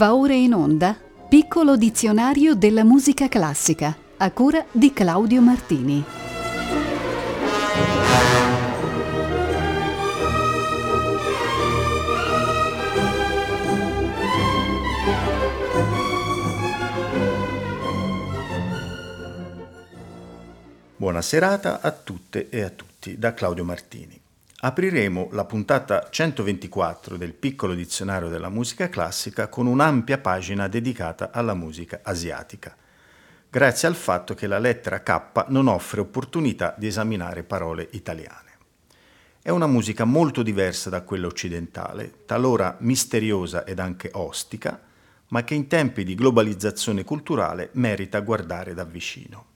Va ora in onda Piccolo dizionario della musica classica a cura di Claudio Martini. Buona serata a tutte e a tutti da Claudio Martini. Apriremo la puntata 124 del piccolo dizionario della musica classica con un'ampia pagina dedicata alla musica asiatica, grazie al fatto che la lettera K non offre opportunità di esaminare parole italiane. È una musica molto diversa da quella occidentale, talora misteriosa ed anche ostica, ma che in tempi di globalizzazione culturale merita guardare da vicino.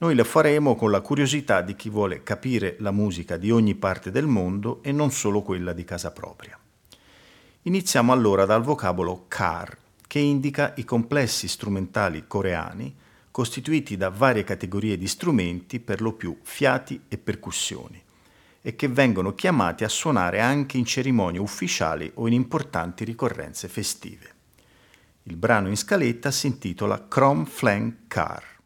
Noi lo faremo con la curiosità di chi vuole capire la musica di ogni parte del mondo e non solo quella di casa propria. Iniziamo allora dal vocabolo kar, che indica i complessi strumentali coreani costituiti da varie categorie di strumenti, per lo più fiati e percussioni, e che vengono chiamati a suonare anche in cerimonie ufficiali o in importanti ricorrenze festive. Il brano in scaletta si intitola Chrome Flank Car.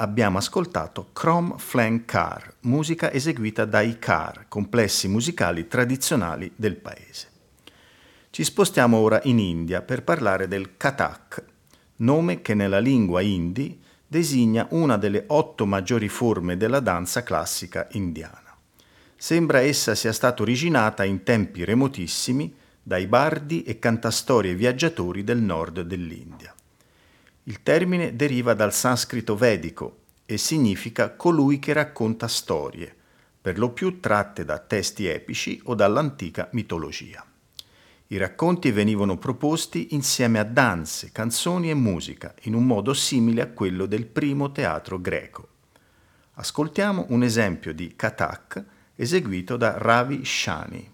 Abbiamo ascoltato Chrome Flank Car, musica eseguita dai Kar, complessi musicali tradizionali del paese. Ci spostiamo ora in India per parlare del Kathak, nome che nella lingua hindi designa una delle otto maggiori forme della danza classica indiana. Sembra essa sia stata originata in tempi remotissimi dai bardi e cantastorie viaggiatori del nord dell'India. Il termine deriva dal sanscrito vedico e significa colui che racconta storie, per lo più tratte da testi epici o dall'antica mitologia. I racconti venivano proposti insieme a danze, canzoni e musica, in un modo simile a quello del primo teatro greco. Ascoltiamo un esempio di Katak eseguito da Ravi Shani.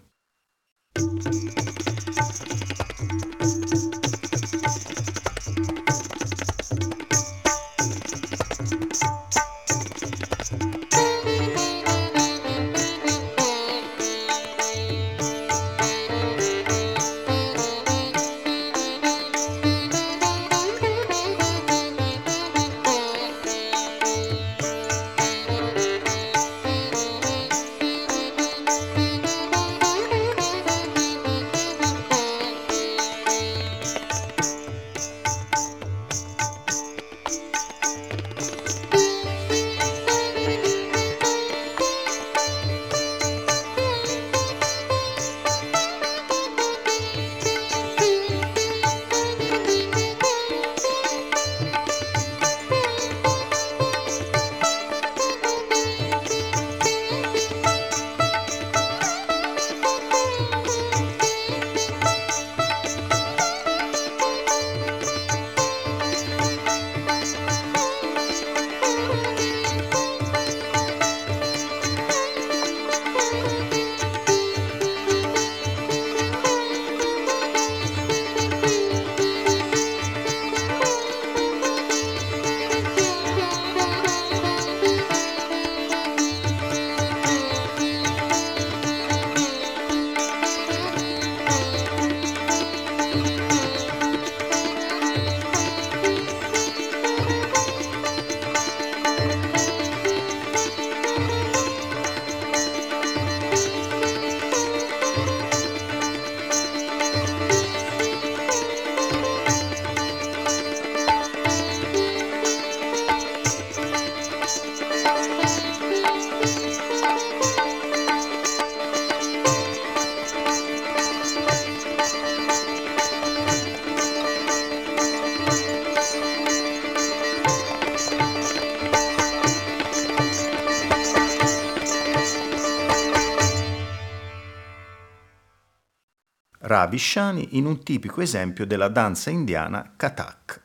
Ravishani in un tipico esempio della danza indiana Kathak.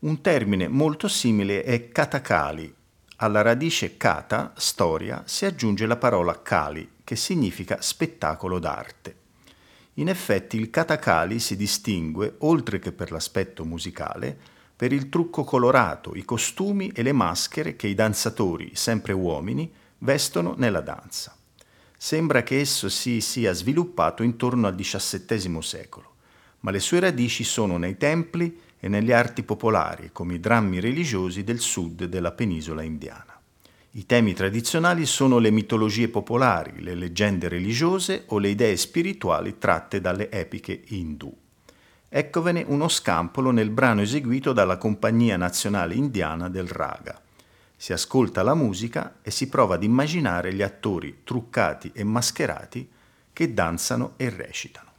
Un termine molto simile è Katakali. Alla radice kata, storia, si aggiunge la parola kali, che significa spettacolo d'arte. In effetti il Katakali si distingue, oltre che per l'aspetto musicale, per il trucco colorato, i costumi e le maschere che i danzatori, sempre uomini, vestono nella danza sembra che esso si sia sviluppato intorno al XVII secolo, ma le sue radici sono nei templi e nelle arti popolari, come i drammi religiosi del sud della penisola indiana. I temi tradizionali sono le mitologie popolari, le leggende religiose o le idee spirituali tratte dalle epiche indù. Eccovene uno scampolo nel brano eseguito dalla Compagnia Nazionale Indiana del Raga si ascolta la musica e si prova ad immaginare gli attori truccati e mascherati che danzano e recitano.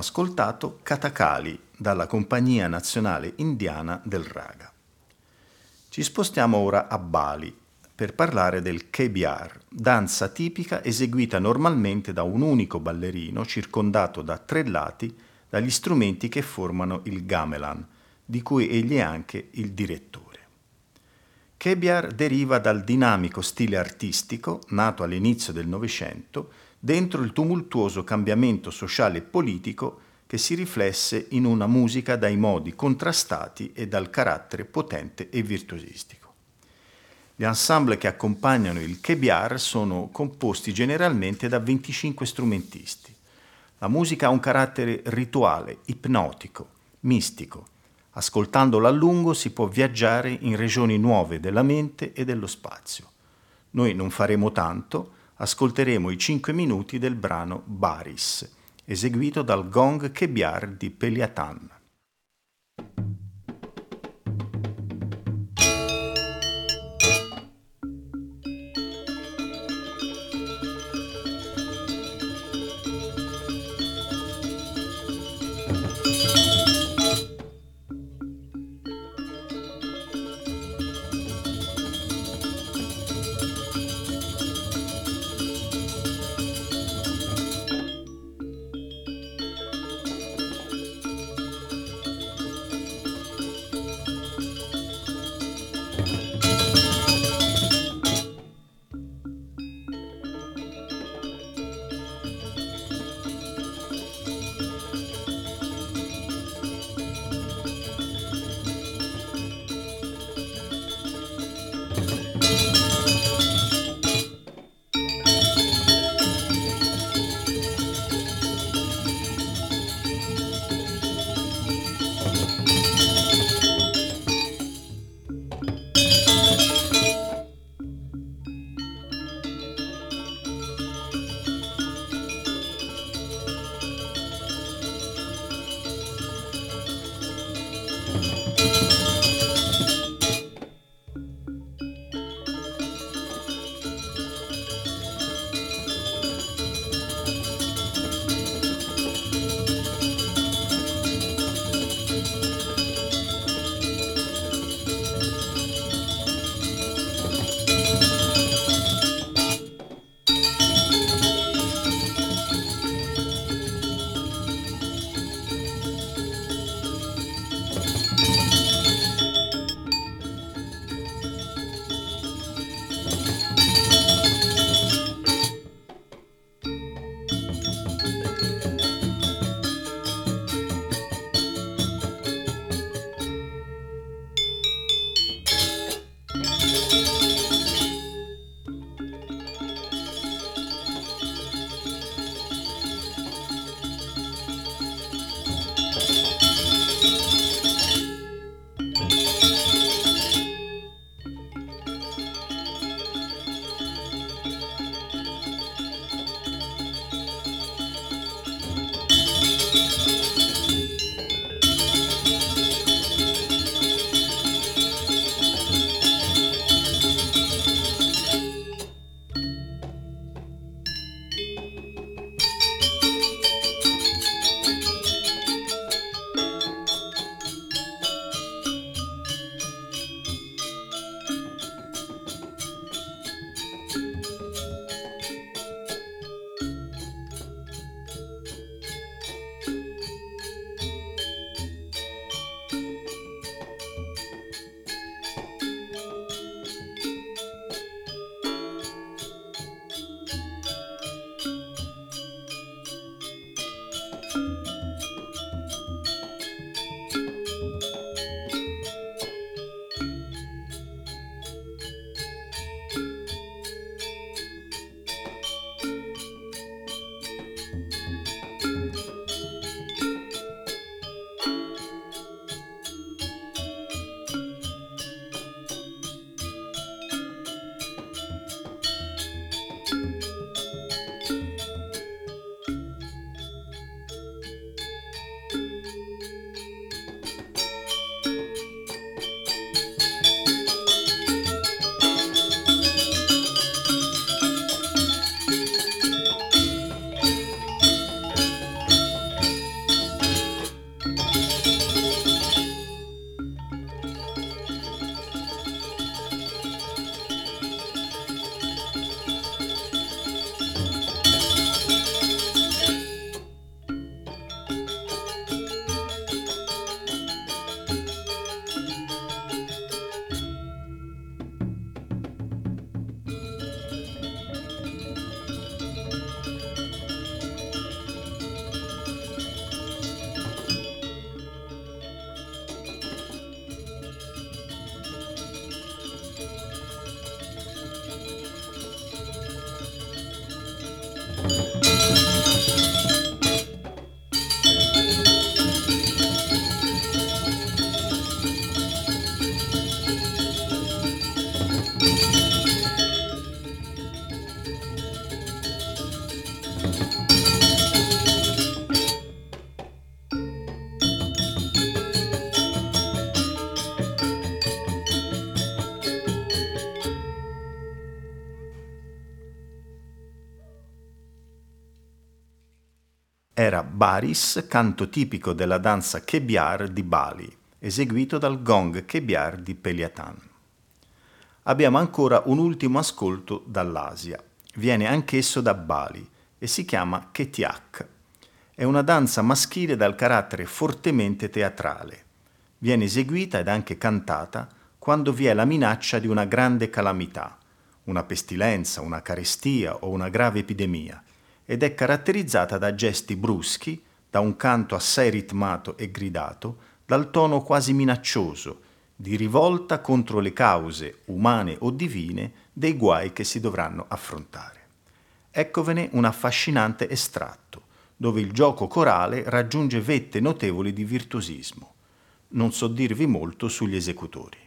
Ascoltato Katakali dalla Compagnia Nazionale Indiana del Raga. Ci spostiamo ora a Bali per parlare del KBR, danza tipica eseguita normalmente da un unico ballerino circondato da tre lati dagli strumenti che formano il gamelan, di cui egli è anche il direttore. Kebiar deriva dal dinamico stile artistico, nato all'inizio del Novecento, dentro il tumultuoso cambiamento sociale e politico che si riflesse in una musica dai modi contrastati e dal carattere potente e virtuosistico. Gli ensemble che accompagnano il Kebiar sono composti generalmente da 25 strumentisti. La musica ha un carattere rituale, ipnotico, mistico, Ascoltandolo a lungo si può viaggiare in regioni nuove della mente e dello spazio. Noi non faremo tanto, ascolteremo i 5 minuti del brano Baris, eseguito dal Gong Kebiar di Peliatan. Era Baris, canto tipico della danza Kebiar di Bali, eseguito dal gong Kebiar di Peliatan. Abbiamo ancora un ultimo ascolto dall'Asia. Viene anch'esso da Bali e si chiama Ketiak. È una danza maschile dal carattere fortemente teatrale. Viene eseguita ed anche cantata quando vi è la minaccia di una grande calamità, una pestilenza, una carestia o una grave epidemia, ed è caratterizzata da gesti bruschi, da un canto assai ritmato e gridato, dal tono quasi minaccioso, di rivolta contro le cause, umane o divine, dei guai che si dovranno affrontare. Eccovene un affascinante estratto, dove il gioco corale raggiunge vette notevoli di virtuosismo. Non so dirvi molto sugli esecutori.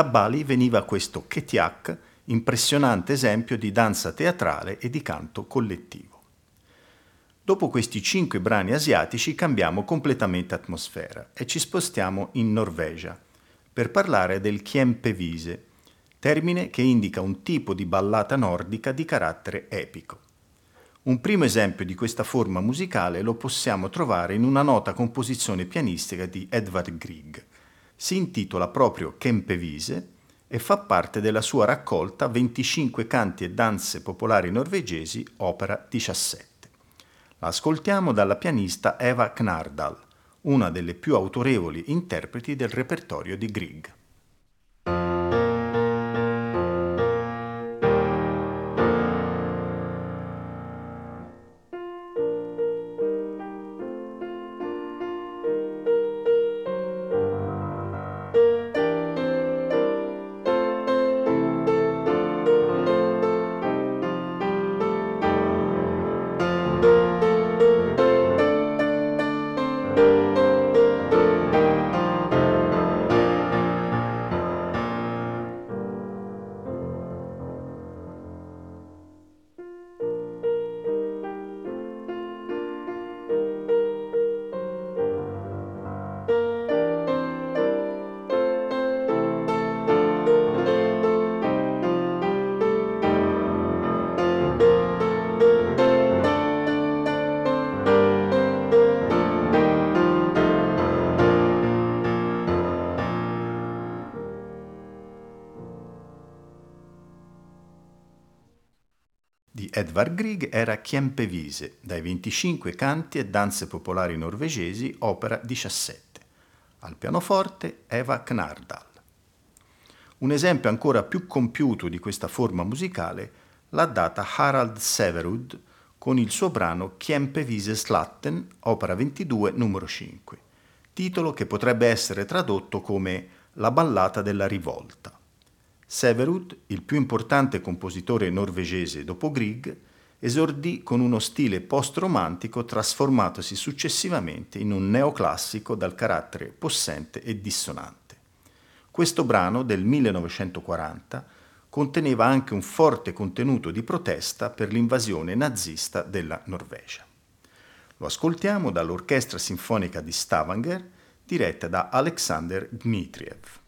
Da Bali veniva questo Ketiak, impressionante esempio di danza teatrale e di canto collettivo. Dopo questi cinque brani asiatici cambiamo completamente atmosfera e ci spostiamo in Norvegia per parlare del Kiempevise, termine che indica un tipo di ballata nordica di carattere epico. Un primo esempio di questa forma musicale lo possiamo trovare in una nota composizione pianistica di Edvard Grieg. Si intitola proprio Kempevise e fa parte della sua raccolta 25 canti e danze popolari norvegesi, opera 17. La ascoltiamo dalla pianista Eva Knardal, una delle più autorevoli interpreti del repertorio di Grieg. Grieg era Kjempevise, dai 25 canti e danze popolari norvegesi, opera 17. Al pianoforte Eva Knardal. Un esempio ancora più compiuto di questa forma musicale l'ha data Harald Severud con il suo brano Kjempevise Slatten, opera 22, numero 5, titolo che potrebbe essere tradotto come La ballata della rivolta. Severud, il più importante compositore norvegese dopo Grieg, esordì con uno stile post-romantico trasformatosi successivamente in un neoclassico dal carattere possente e dissonante. Questo brano del 1940 conteneva anche un forte contenuto di protesta per l'invasione nazista della Norvegia. Lo ascoltiamo dall'Orchestra Sinfonica di Stavanger diretta da Alexander Dmitriev.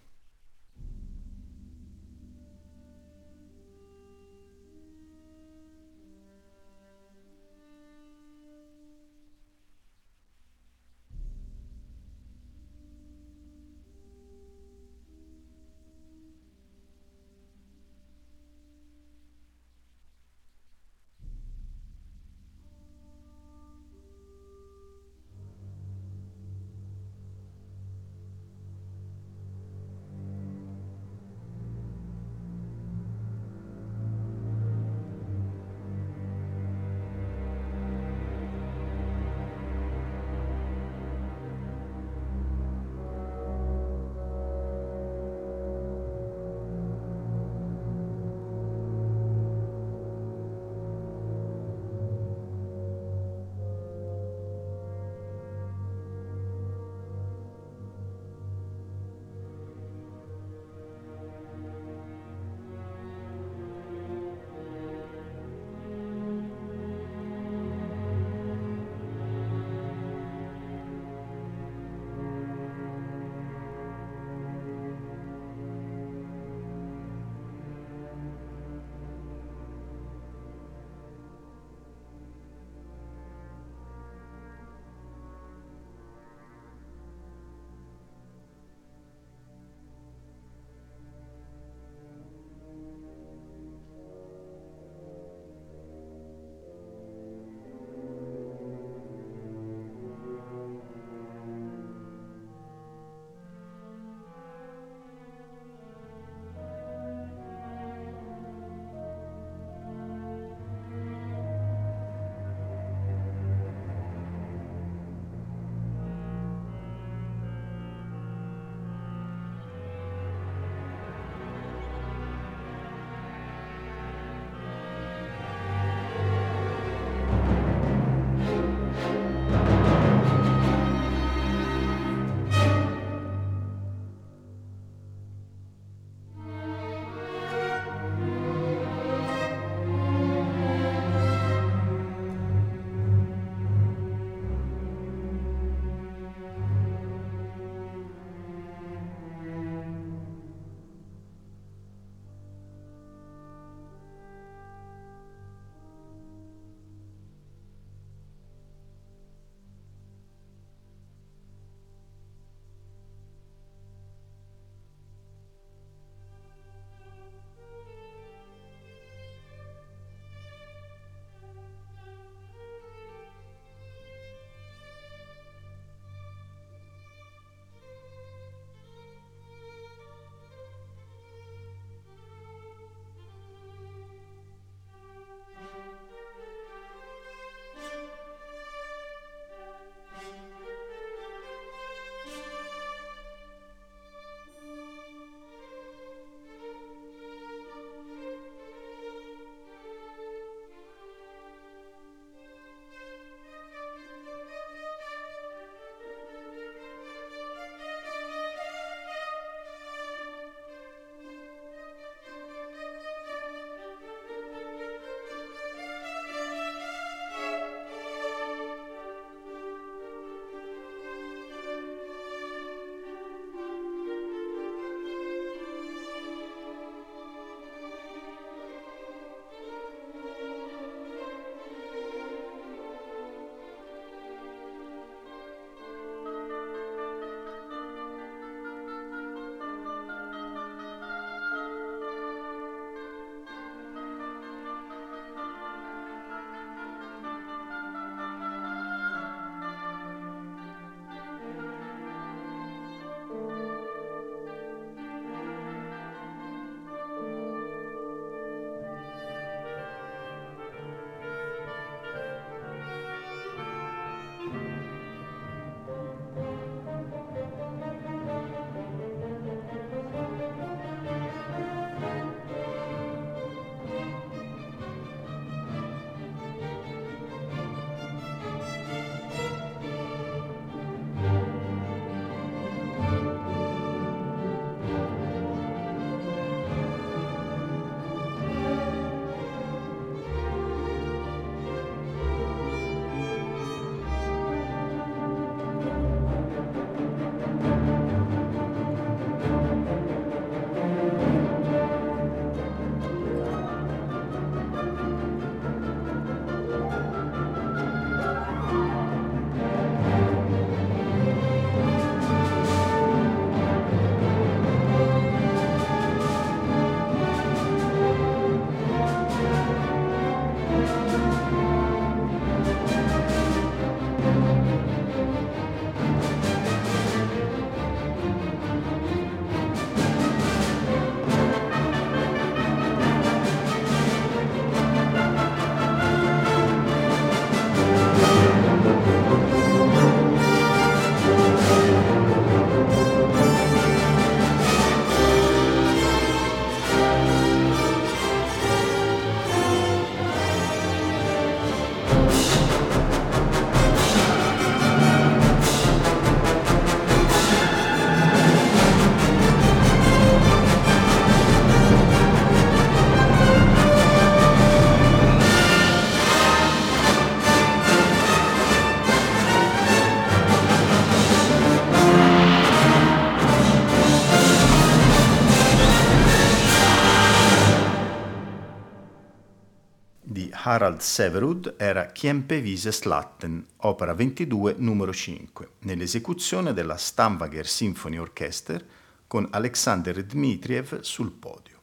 Harald Severud era Chiempe Wiese Slatten, opera 22 numero 5, nell'esecuzione della Stamwager Symphony Orchester con Alexander Dmitriev sul podio.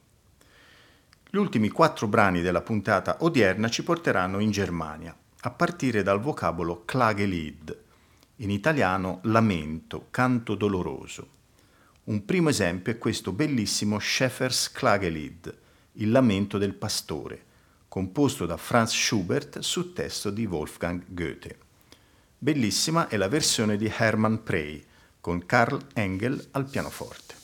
Gli ultimi quattro brani della puntata odierna ci porteranno in Germania, a partire dal vocabolo Klagelied, in italiano lamento, canto doloroso. Un primo esempio è questo bellissimo Schäfers Klagelied, il lamento del pastore, composto da Franz Schubert su testo di Wolfgang Goethe. Bellissima è la versione di Hermann Prey con Karl Engel al pianoforte.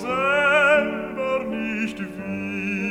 Dezember nicht wieder.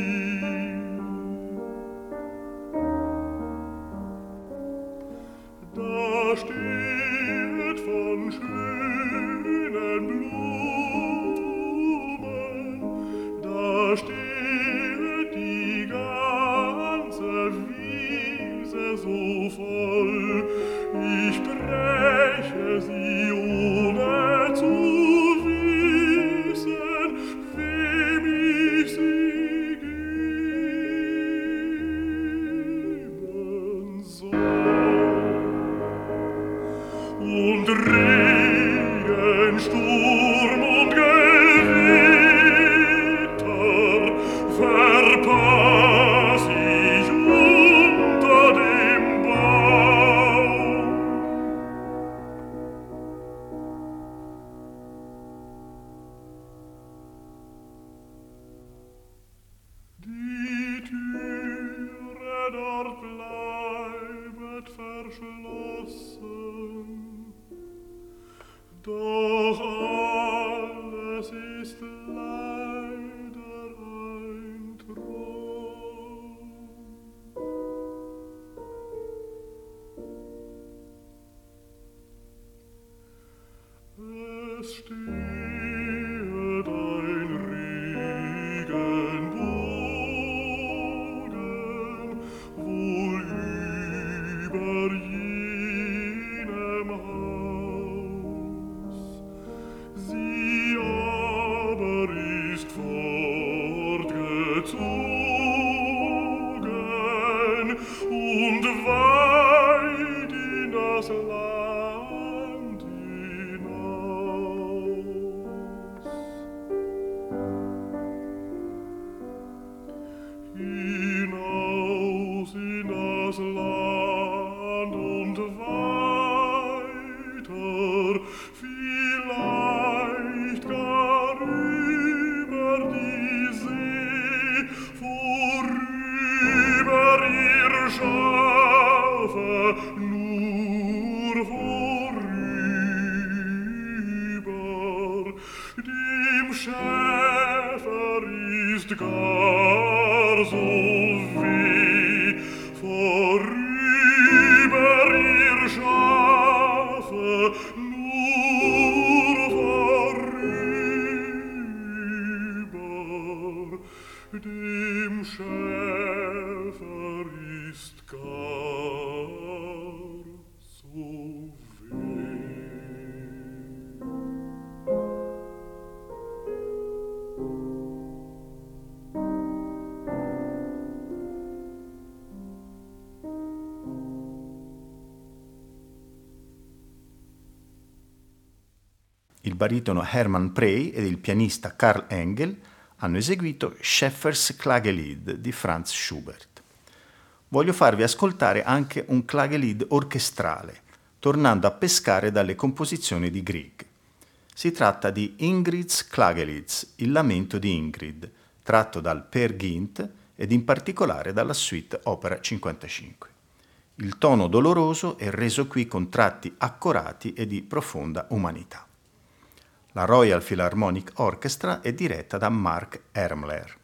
Baritono Hermann Prey ed il pianista Karl Engel hanno eseguito Schäffers Klagelied di Franz Schubert. Voglio farvi ascoltare anche un Klagelied orchestrale, tornando a pescare dalle composizioni di Grieg. Si tratta di Ingrid's Klagelieds, il lamento di Ingrid, tratto dal Per Gint ed in particolare dalla suite Opera 55. Il tono doloroso è reso qui con tratti accorati e di profonda umanità. La Royal Philharmonic Orchestra è diretta da Mark Ermler.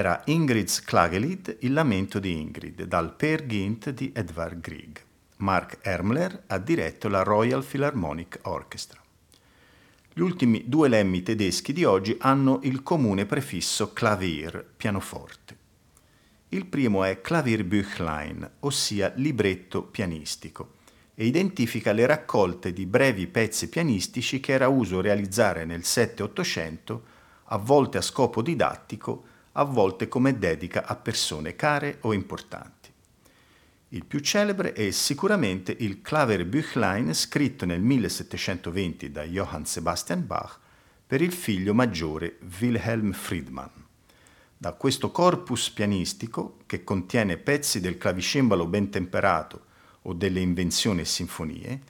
Era Ingrid's Klagelied, Il lamento di Ingrid, dal Per Gint di Edvard Grieg. Mark Ermler ha diretto la Royal Philharmonic Orchestra. Gli ultimi due lemmi tedeschi di oggi hanno il comune prefisso Klavier, pianoforte. Il primo è Klavierbüchlein, ossia libretto pianistico, e identifica le raccolte di brevi pezzi pianistici che era uso realizzare nel 7-800, a volte a scopo didattico, a volte come dedica a persone care o importanti. Il più celebre è sicuramente il Klaverbüchlein scritto nel 1720 da Johann Sebastian Bach per il figlio maggiore Wilhelm Friedmann. Da questo corpus pianistico, che contiene pezzi del clavicembalo ben temperato o delle invenzioni e sinfonie,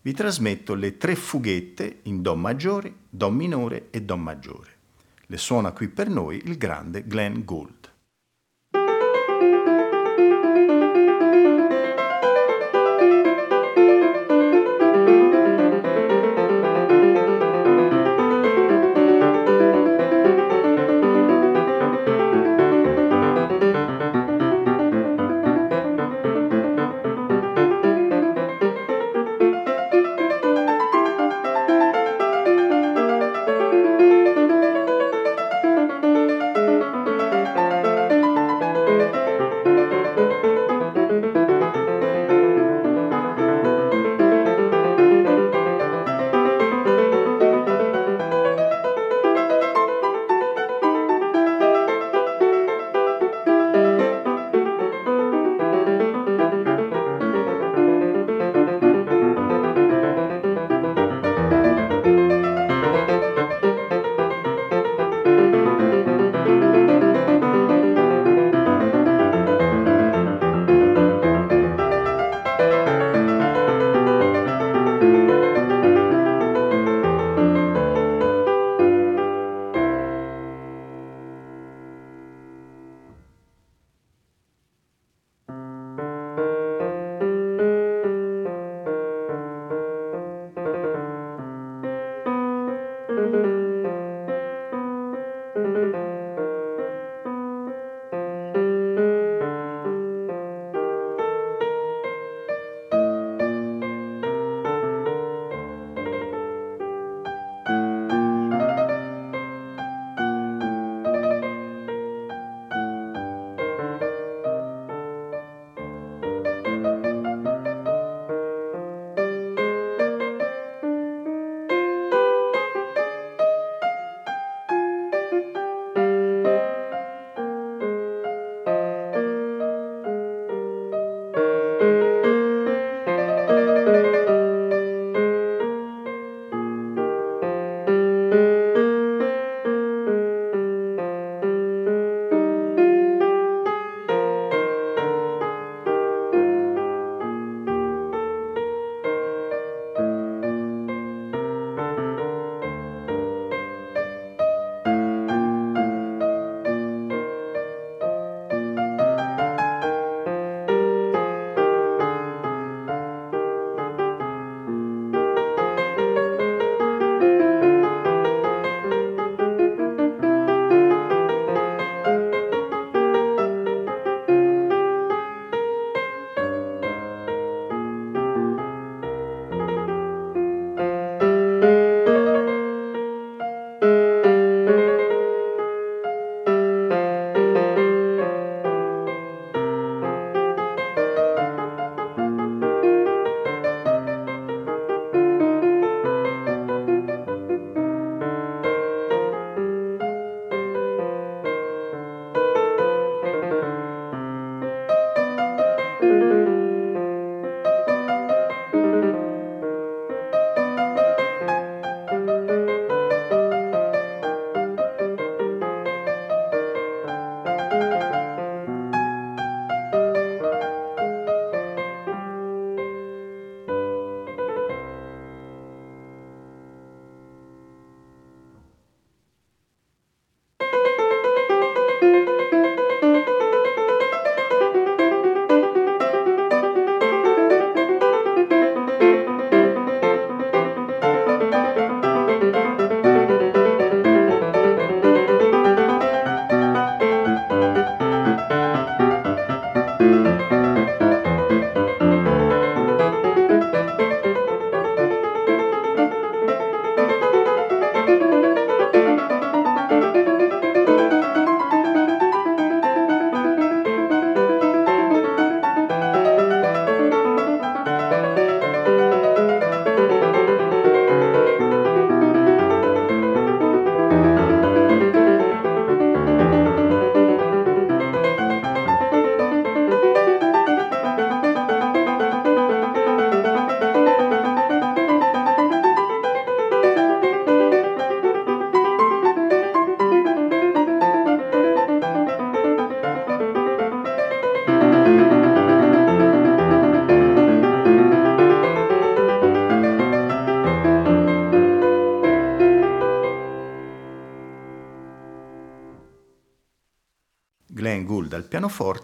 vi trasmetto le tre fughette in Do maggiore, Do minore e Do maggiore. Le suona qui per noi il grande Glenn Gould.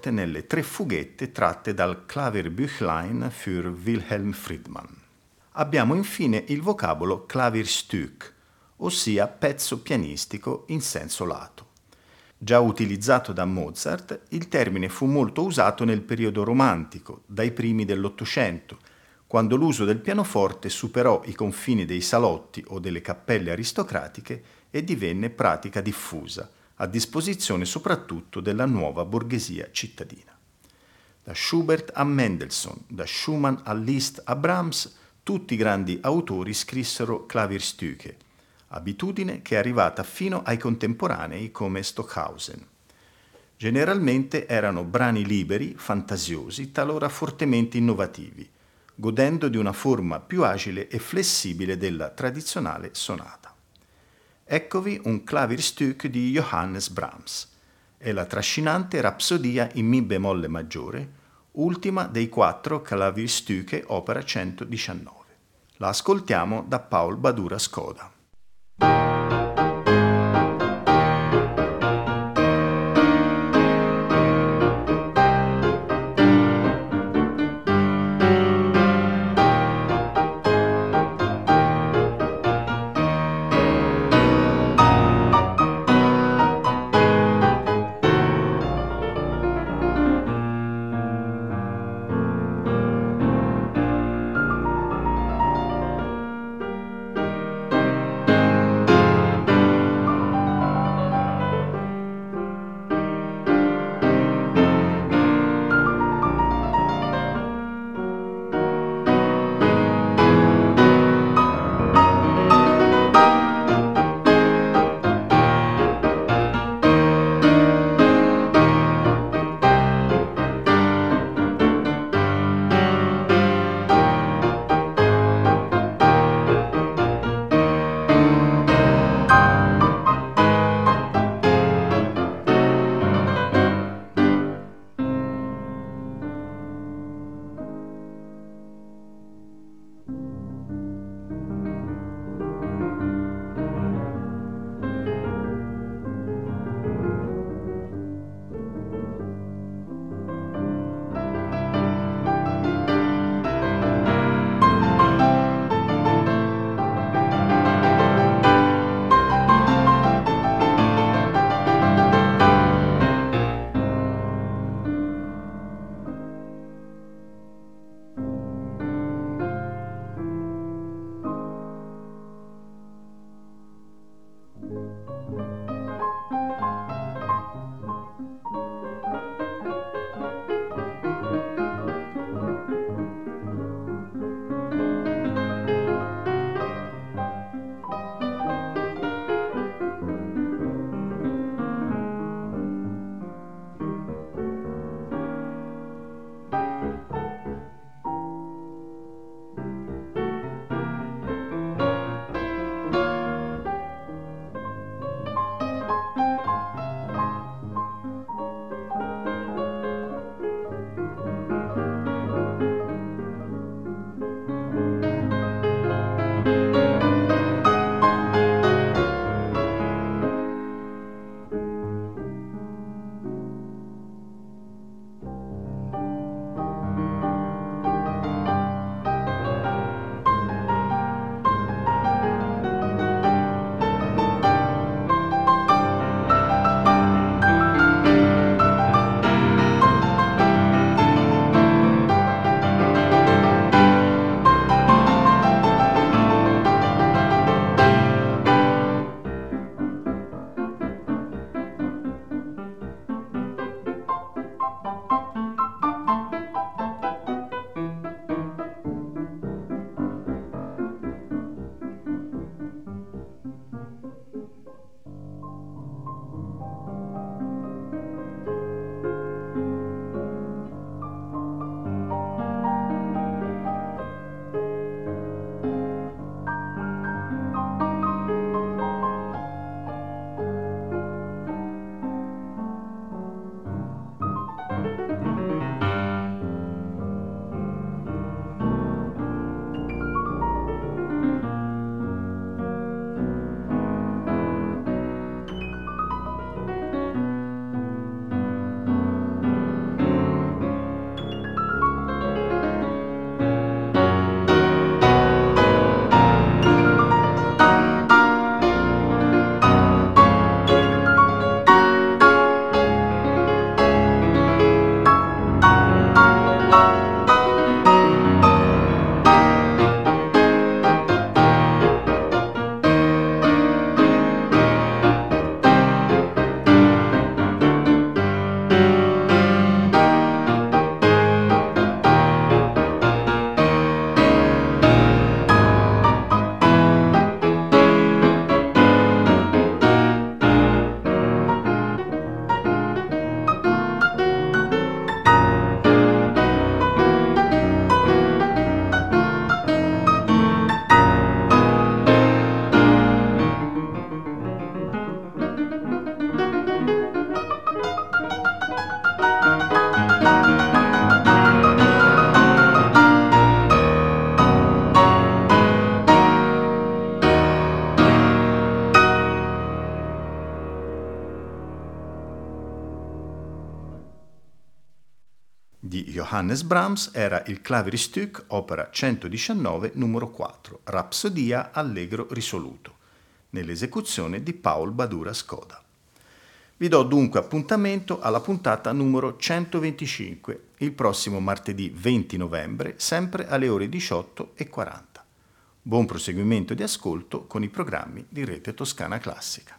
Pianoforte nelle tre fughette tratte dal Klavierbüchlein für Wilhelm Friedmann. Abbiamo infine il vocabolo Klavierstück, ossia pezzo pianistico in senso lato. Già utilizzato da Mozart, il termine fu molto usato nel periodo romantico, dai primi dell'Ottocento, quando l'uso del pianoforte superò i confini dei salotti o delle cappelle aristocratiche e divenne pratica diffusa, a disposizione soprattutto della nuova borghesia cittadina. Da Schubert a Mendelssohn, da Schumann a Liszt a Brahms, tutti i grandi autori scrissero Klavierstücke, abitudine che è arrivata fino ai contemporanei come Stockhausen. Generalmente erano brani liberi, fantasiosi, talora fortemente innovativi, godendo di una forma più agile e flessibile della tradizionale sonata. Eccovi un Klavierstück di Johannes Brahms. È la trascinante Rapsodia in Mi bemolle maggiore, ultima dei quattro Klavierstücke opera 119. La ascoltiamo da Paul Badura Skoda. Di Johannes Brahms era il Klaverstück opera 119 numero 4, Rapsodia allegro risoluto, nell'esecuzione di Paul Badura Skoda. Vi do dunque appuntamento alla puntata numero 125, il prossimo martedì 20 novembre, sempre alle ore 18.40. Buon proseguimento di ascolto con i programmi di Rete Toscana Classica.